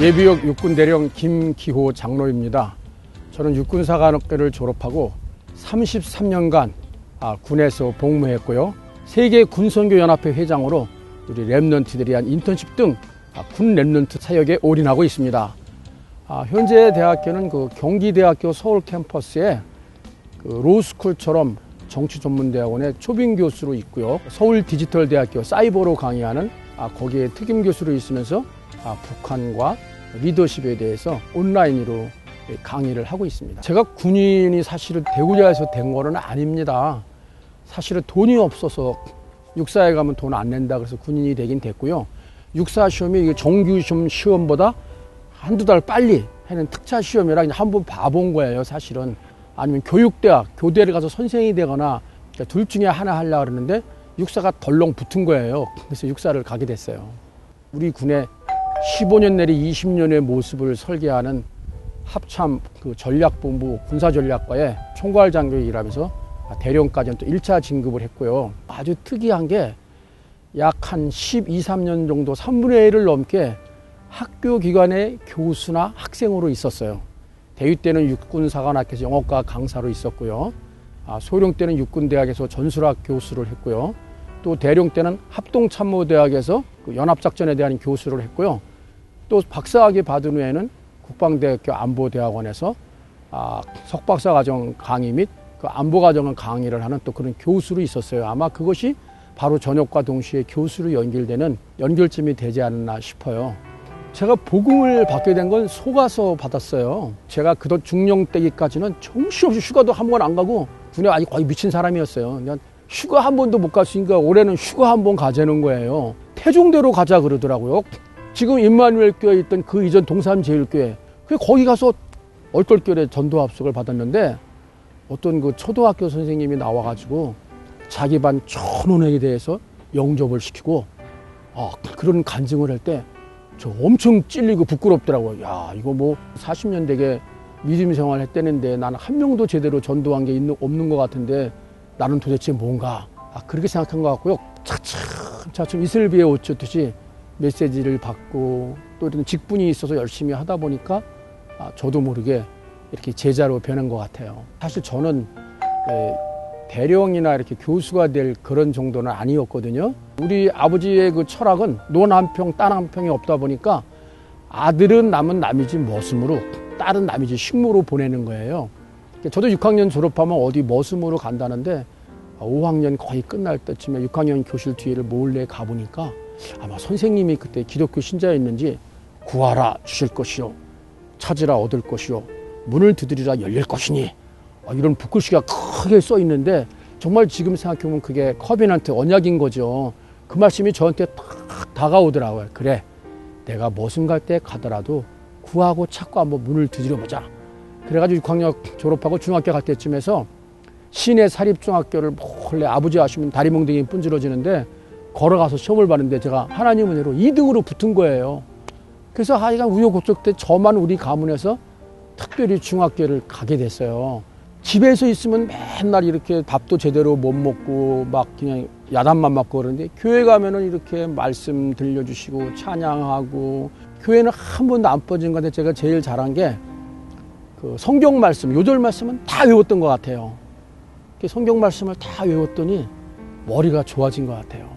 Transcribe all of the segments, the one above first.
예비역 육군 대령 김기호 장로입니다. 저는 육군사관학교를 졸업하고 33년간 아, 군에서 복무했고요. 세계 군선교 연합회 회장으로 우리 remnant들에 대한 인턴십 등 아, 군 remnant 사역에 올인하고 있습니다. 아, 현재 대학교는 그 경기대학교 서울 캠퍼스에 그 로스쿨처럼 정치전문대학원의 초빙 교수로 있고요. 서울 디지털 대학교 사이버로 강의하는 아, 거기에 특임 교수로 있으면서 아, 북한과 리더십에 대해서 온라인으로 강의를 하고 있습니다. 제가 군인이 사실은 대구자 에서 된 거는 아닙니다. 사실은 돈이 없어서 육사에 가면 돈 안 낸다 그래서 군인이 되긴 됐고요. 육사 시험이 정규 시험 시험보다 한두 달 빨리 하는 특차 시험이라 한번 봐본 거예요, 사실은. 아니면 교육대학, 교대를 가서 선생이 되거나 둘 중에 하나 하려고 그러는데 육사가 덜렁 붙은 거예요. 그래서 육사를 가게 됐어요. 우리 군의 15년 내리 20년의 모습을 설계하는 합참 그 전략본부 군사전략과의 총괄 장교 일하면서 대령까지는 또 1차 진급을 했고요. 아주 특이한 게 약 한 12, 13년 정도 3분의 1을 넘게 학교 기관의 교수나 학생으로 있었어요. 대위 때는 육군사관학교에서 영어과 강사로 있었고요. 아, 소령 때는 육군대학에서 전술학 교수를 했고요. 또 대령 때는 합동참모대학에서 그 연합작전에 대한 교수를 했고요. 또 박사학위 받은 후에는 국방대학교 안보대학원에서 아, 석박사 과정 강의 및 그 안보 과정 강의를 하는 또 그런 교수로 있었어요. 아마 그것이 바로 전역과 동시에 교수로 연결되는 연결점이 되지 않나 싶어요. 제가 복음을 받게 된 건 속아서 받았어요. 제가 그던 중령 때기까지는 정신없이 휴가도 한 번 안 가고 군에 아직 거의 미친 사람이었어요. 그냥 휴가 한 번도 못 갔으니까 올해는 휴가 한 번 가자는 거예요. 태종대로 가자 그러더라고요. 지금 임마누엘 교회에 있던 그 이전 동산제일교회 그 거기 가서 얼떨결에 전도 합숙을 받았는데 어떤 그 초등학교 선생님이 나와가지고 자기 반 천원에 대해서 영접을 시키고 아, 그런 간증을 할 때 저 엄청 찔리고 부끄럽더라고요. 야 이거 뭐 40년 되게 믿음 생활 했다는데 나는 한 명도 제대로 전도한 게 있는, 없는 것 같은데 나는 도대체 뭔가 아, 그렇게 생각한 것 같고요. 차츰 차츰 이슬비에 옷 젖듯이 메시지를 받고 또 이런 직분이 있어서 열심히 하다 보니까 아, 저도 모르게 이렇게 제자로 변한 것 같아요. 사실 저는 대령이나 이렇게 교수가 될 그런 정도는 아니었거든요. 우리 아버지의 그 철학은 논 한 평, 땅한 평이 없다 보니까 아들은 남은 남이지 머슴으로, 딸은 남이지 식모로 보내는 거예요. 저도 6학년 졸업하면 어디 머슴으로 간다는데 5학년 거의 끝날 때쯤에 6학년 교실 뒤를 몰래 가보니까 아마 선생님이 그때 기독교 신자였는지 구하라 주실 것이요 찾으라 얻을 것이요 문을 두드리라 열릴 것이니 아, 이런 붓글씨가 크게 써 있는데 정말 지금 생각해보면 그게 커비넌트 언약인 거죠. 그 말씀이 저한테 딱 다가오더라고요. 그래, 내가 머슴 갈 때 가더라도 구하고 찾고 한번 문을 두드려 보자. 그래가지고 6학년 졸업하고 중학교 갈 때쯤에서 시내 사립중학교를 몰래 아버지 아시면 다리 몽둥이 분질러지는데 걸어가서 시험을 봤는데 제가 하나님 은혜로 2등으로 붙은 거예요. 그래서 하여간 우여곡절 때 저만 우리 가문에서 특별히 중학교를 가게 됐어요. 집에서 있으면 맨날 이렇게 밥도 제대로 못 먹고 막 그냥 야단만 맞고 그러는데 교회 가면은 이렇게 말씀 들려주시고 찬양하고 교회는 한 번도 안 빠진 건데 제가 제일 잘한 게 그 성경 말씀, 요절 말씀은 다 외웠던 것 같아요. 성경 말씀을 다 외웠더니 머리가 좋아진 것 같아요.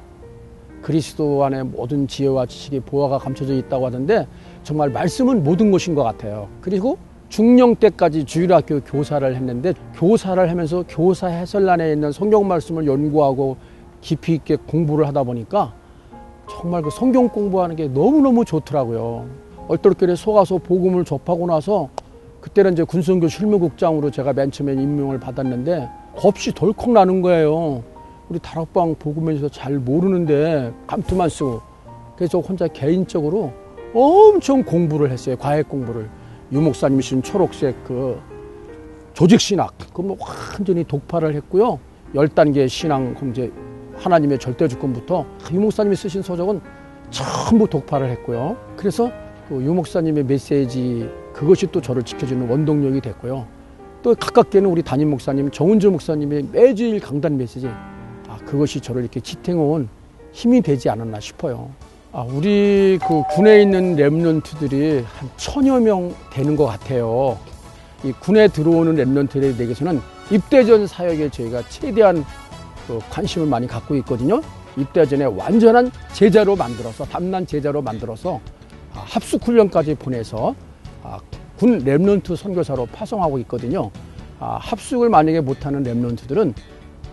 그리스도 안에 모든 지혜와 지식의 보화가 감춰져 있다고 하던데 정말 말씀은 모든 것인 것 같아요. 그리고 중령 때까지 주일학교 교사를 했는데 교사를 하면서 교사 해설란에 있는 성경 말씀을 연구하고 깊이 있게 공부를 하다 보니까 정말 그 성경 공부하는 게 너무너무 좋더라고요. 얼떨결에 속아서 복음을 접하고 나서 그때는 이제 군성교 실무국장으로 제가 맨 처음에 임명을 받았는데 겁이 덜컥 나는 거예요. 우리 다락방 복음에서 잘 모르는데 감투만 쓰고 그래서 혼자 개인적으로 엄청 공부를 했어요. 과외 공부를. 유 목사님이 신 초록색 그 조직 신학 그뭐 완전히 독파를 했고요. 열 단계 신앙 이제 하나님의 절대 주권부터 유 목사님이 쓰신 서적은 전부 독파를 했고요. 그래서 그 유 목사님의 메시지 그것이 또 저를 지켜주는 원동력이 됐고요. 또 가깝게는 우리 담임 목사님 정은주 목사님의 매주일 강단 메시지 아, 그것이 저를 이렇게 지탱해온 힘이 되지 않았나 싶어요. 아, 우리 그 군에 있는 랩런트들이 한 천여 명 되는 것 같아요. 이 군에 들어오는 랩런트들에 대해서는 입대 전 사역에 저희가 최대한 그 관심을 많이 갖고 있거든요. 입대 전에 완전한 제자로 만들어서 담난 제자로 만들어서 아, 합숙 훈련까지 보내서 아, 군 remnant 선교사로 파송하고 있거든요. 아, 합숙을 만약에 못하는 remnant들은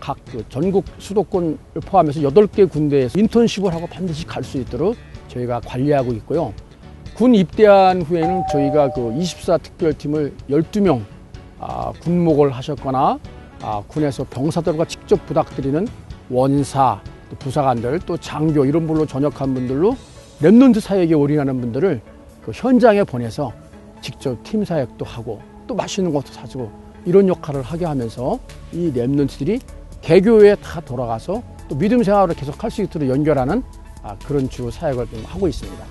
각 그 전국 수도권을 포함해서 8개 군대에서 인턴십을 하고 반드시 갈 수 있도록 저희가 관리하고 있고요. 군 입대한 후에는 저희가 그 24특별팀을 12명 아, 군목을 하셨거나 아, 군에서 병사들과 직접 부딪히는 원사, 또 부사관들, 또 장교 이런 분로 전역한 분들로 remnant 사역에 올인하는 분들을 그 현장에 보내서 직접 팀 사역도 하고 또 맛있는 것도 사주고 이런 역할을 하게 하면서 이 remnant들이 개교에 다 돌아가서 또 믿음 생활을 계속 할 수 있도록 연결하는 아, 그런 주 사역을 좀 하고 있습니다.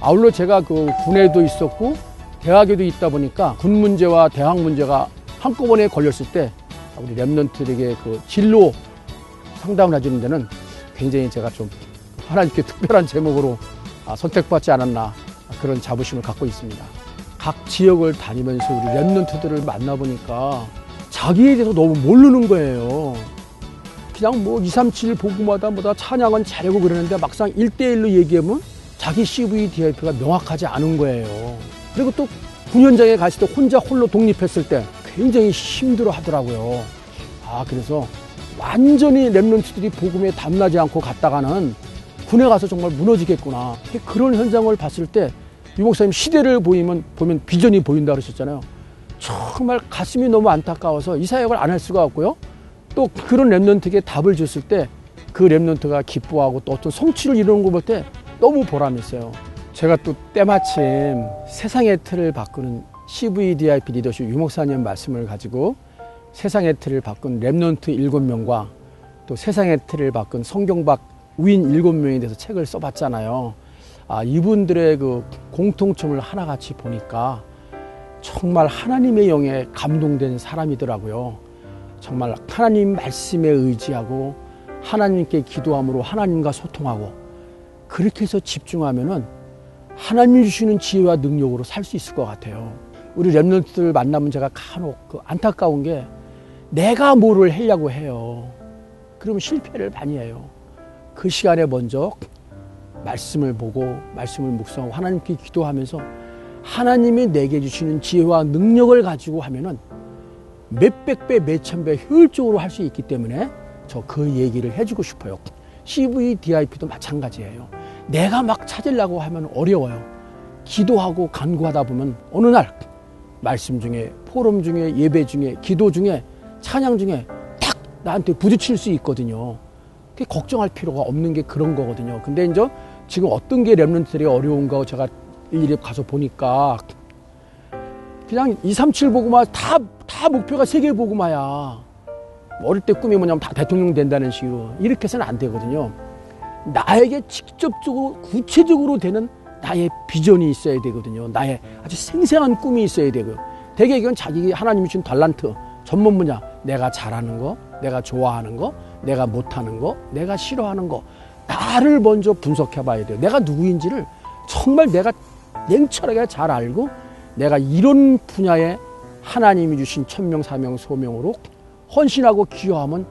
아울러 제가 그 군에도 있었고 대학에도 있다 보니까 군 문제와 대학 문제가 한꺼번에 걸렸을 때 우리 remnant들에게 그 진로 상담을 해주는 데는 굉장히 제가 좀 하나님께 특별한 제목으로 아, 선택받지 않았나 그런 자부심을 갖고 있습니다. 각 지역을 다니면서 우리 랩런트들을 만나보니까 자기에 대해서 너무 모르는 거예요. 그냥 뭐 2, 3, 7 보고마다 뭐다 찬양은 잘하고 그러는데 막상 1대1로 얘기하면 자기 CV DIP가 명확하지 않은 거예요. 그리고 또 군현장에 갔을 때 혼자 홀로 독립했을 때 굉장히 힘들어 하더라고요. 아, 그래서 완전히 랩런트들이 복음에 담나지 않고 갔다가는 군에 가서 정말 무너지겠구나. 그런 현장을 봤을 때 유목사님 시대를 보이면, 보면 비전이 보인다 그러셨잖아요. 정말 가슴이 너무 안타까워서 이 사역을 안 할 수가 없고요. 또 그런 랩런트에게 답을 줬을 때 그 랩런트가 기뻐하고 또 어떤 성취를 이루는 걸 볼 때 너무 보람있어요. 제가 또 때마침 세상의 틀을 바꾸는 CVDIP 리더십 유목사님 말씀을 가지고 세상의 틀을 바꾼 랩런트 일곱 명과 또 세상의 틀을 바꾼 성경박 우인 일곱 명에 대해서 책을 써봤잖아요. 아, 이분들의 그 공통점을 하나같이 보니까 정말 하나님의 영에 감동된 사람이더라고요. 정말 하나님 말씀에 의지하고 하나님께 기도함으로 하나님과 소통하고 그렇게 해서 집중하면은 하나님이 주시는 지혜와 능력으로 살 수 있을 것 같아요. 우리 랩런트들 만나면 제가 간혹 그 안타까운 게 내가 뭐를 하려고 해요. 그러면 실패를 많이 해요. 그 시간에 먼저 말씀을 보고 말씀을 묵상하고 하나님께 기도하면서 하나님이 내게 주시는 지혜와 능력을 가지고 하면은 몇백 배, 몇천 배 효율적으로 할 수 있기 때문에 저 그 얘기를 해주고 싶어요. CVDIP도 마찬가지예요. 내가 막 찾으려고 하면 어려워요. 기도하고 간구하다 보면 어느 날 말씀 중에 포럼 중에 예배 중에 기도 중에 찬양 중에 탁 나한테 부딪힐 수 있거든요. 걱정할 필요가 없는 게 그런 거거든요. 근데 이제 지금 어떤 게 랩런트들이 어려운가 제가 일일이 가서 보니까 그냥 2, 3, 7 보고마 다, 다 목표가 세계 보고마야. 어릴 때 꿈이 뭐냐면 다 대통령 된다는 식으로. 이렇게 해서는 안 되거든요. 나에게 직접적으로, 구체적으로 되는 나의 비전이 있어야 되거든요. 나의 아주 생생한 꿈이 있어야 되고요. 대개 이건 자기 하나님이 준 달란트, 전문 분야. 내가 잘하는 거, 내가 좋아하는 거, 내가 못하는 거, 내가 싫어하는 거. 나를 먼저 분석해 봐야 돼요. 내가 누구인지를 정말 내가 냉철하게 잘 알고 내가 이런 분야에 하나님이 주신 천명, 사명, 소명으로 헌신하고 기여하면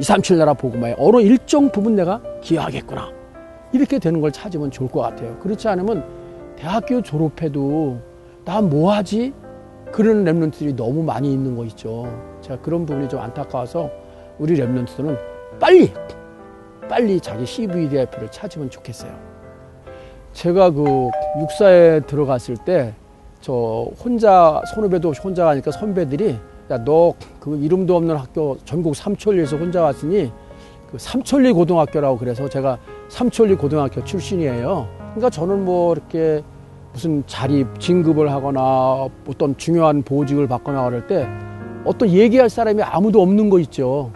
2, 3, 7 나라 복음화에 어느 일정 부분 내가 기여하겠구나. 이렇게 되는 걸 찾으면 좋을 것 같아요. 그렇지 않으면 대학교 졸업해도 나 뭐 하지? 그런 랩런트들이 너무 많이 있는 거 있죠. 제가 그런 부분이 좀 안타까워서 우리 랩런트들은 빨리 빨리 자기 CVDIP를 찾으면 좋겠어요. 제가 그 육사에 들어갔을 때 저 혼자 선후배도 혼자 가니까 선배들이 야 너 그 이름도 없는 학교 전국 삼천리에서 혼자 왔으니 그 삼천리 고등학교라고 그래서 제가 삼천리 고등학교 출신이에요. 그러니까 저는 뭐 이렇게 무슨 자립 진급을 하거나 어떤 중요한 보직을 받거나 그럴 때 어떤 얘기할 사람이 아무도 없는 거 있죠.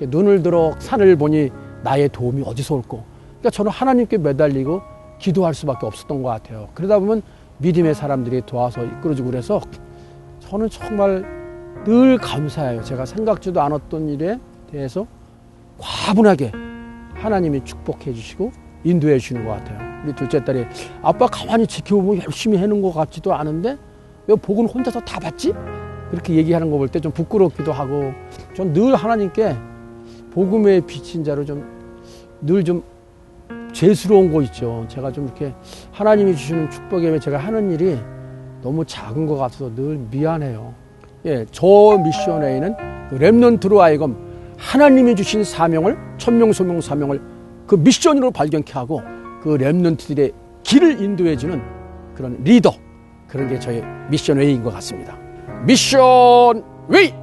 눈을 들어 산을 보니 나의 도움이 어디서 올고. 그러니까 저는 하나님께 매달리고 기도할 수밖에 없었던 것 같아요. 그러다 보면 믿음의 사람들이 도와서 이끌어주고 그래서 저는 정말 늘 감사해요. 제가 생각지도 않았던 일에 대해서 과분하게 하나님이 축복해 주시고 인도해 주시는 것 같아요. 우리 둘째 딸이 아빠 가만히 지켜보면 열심히 해놓은 것 같지도 않은데 왜 복은 혼자서 다 받지? 그렇게 얘기하는 거 볼 때 좀 부끄럽기도 하고 전 늘 하나님께 복음의 빚진 자로 좀 늘 좀 죄스러운 거 있죠. 제가 좀 이렇게 하나님이 주시는 축복에 제가 하는 일이 너무 작은 것 같아서 늘 미안해요. 예, 저 mission way는 remnant로 하여금 하나님이 주신 사명을 천명 소명 사명을 그 미션으로 발견케 하고 그 remnant들의 길을 인도해주는 그런 리더 그런 게 저의 mission way인 것 같습니다. 미션 웨이!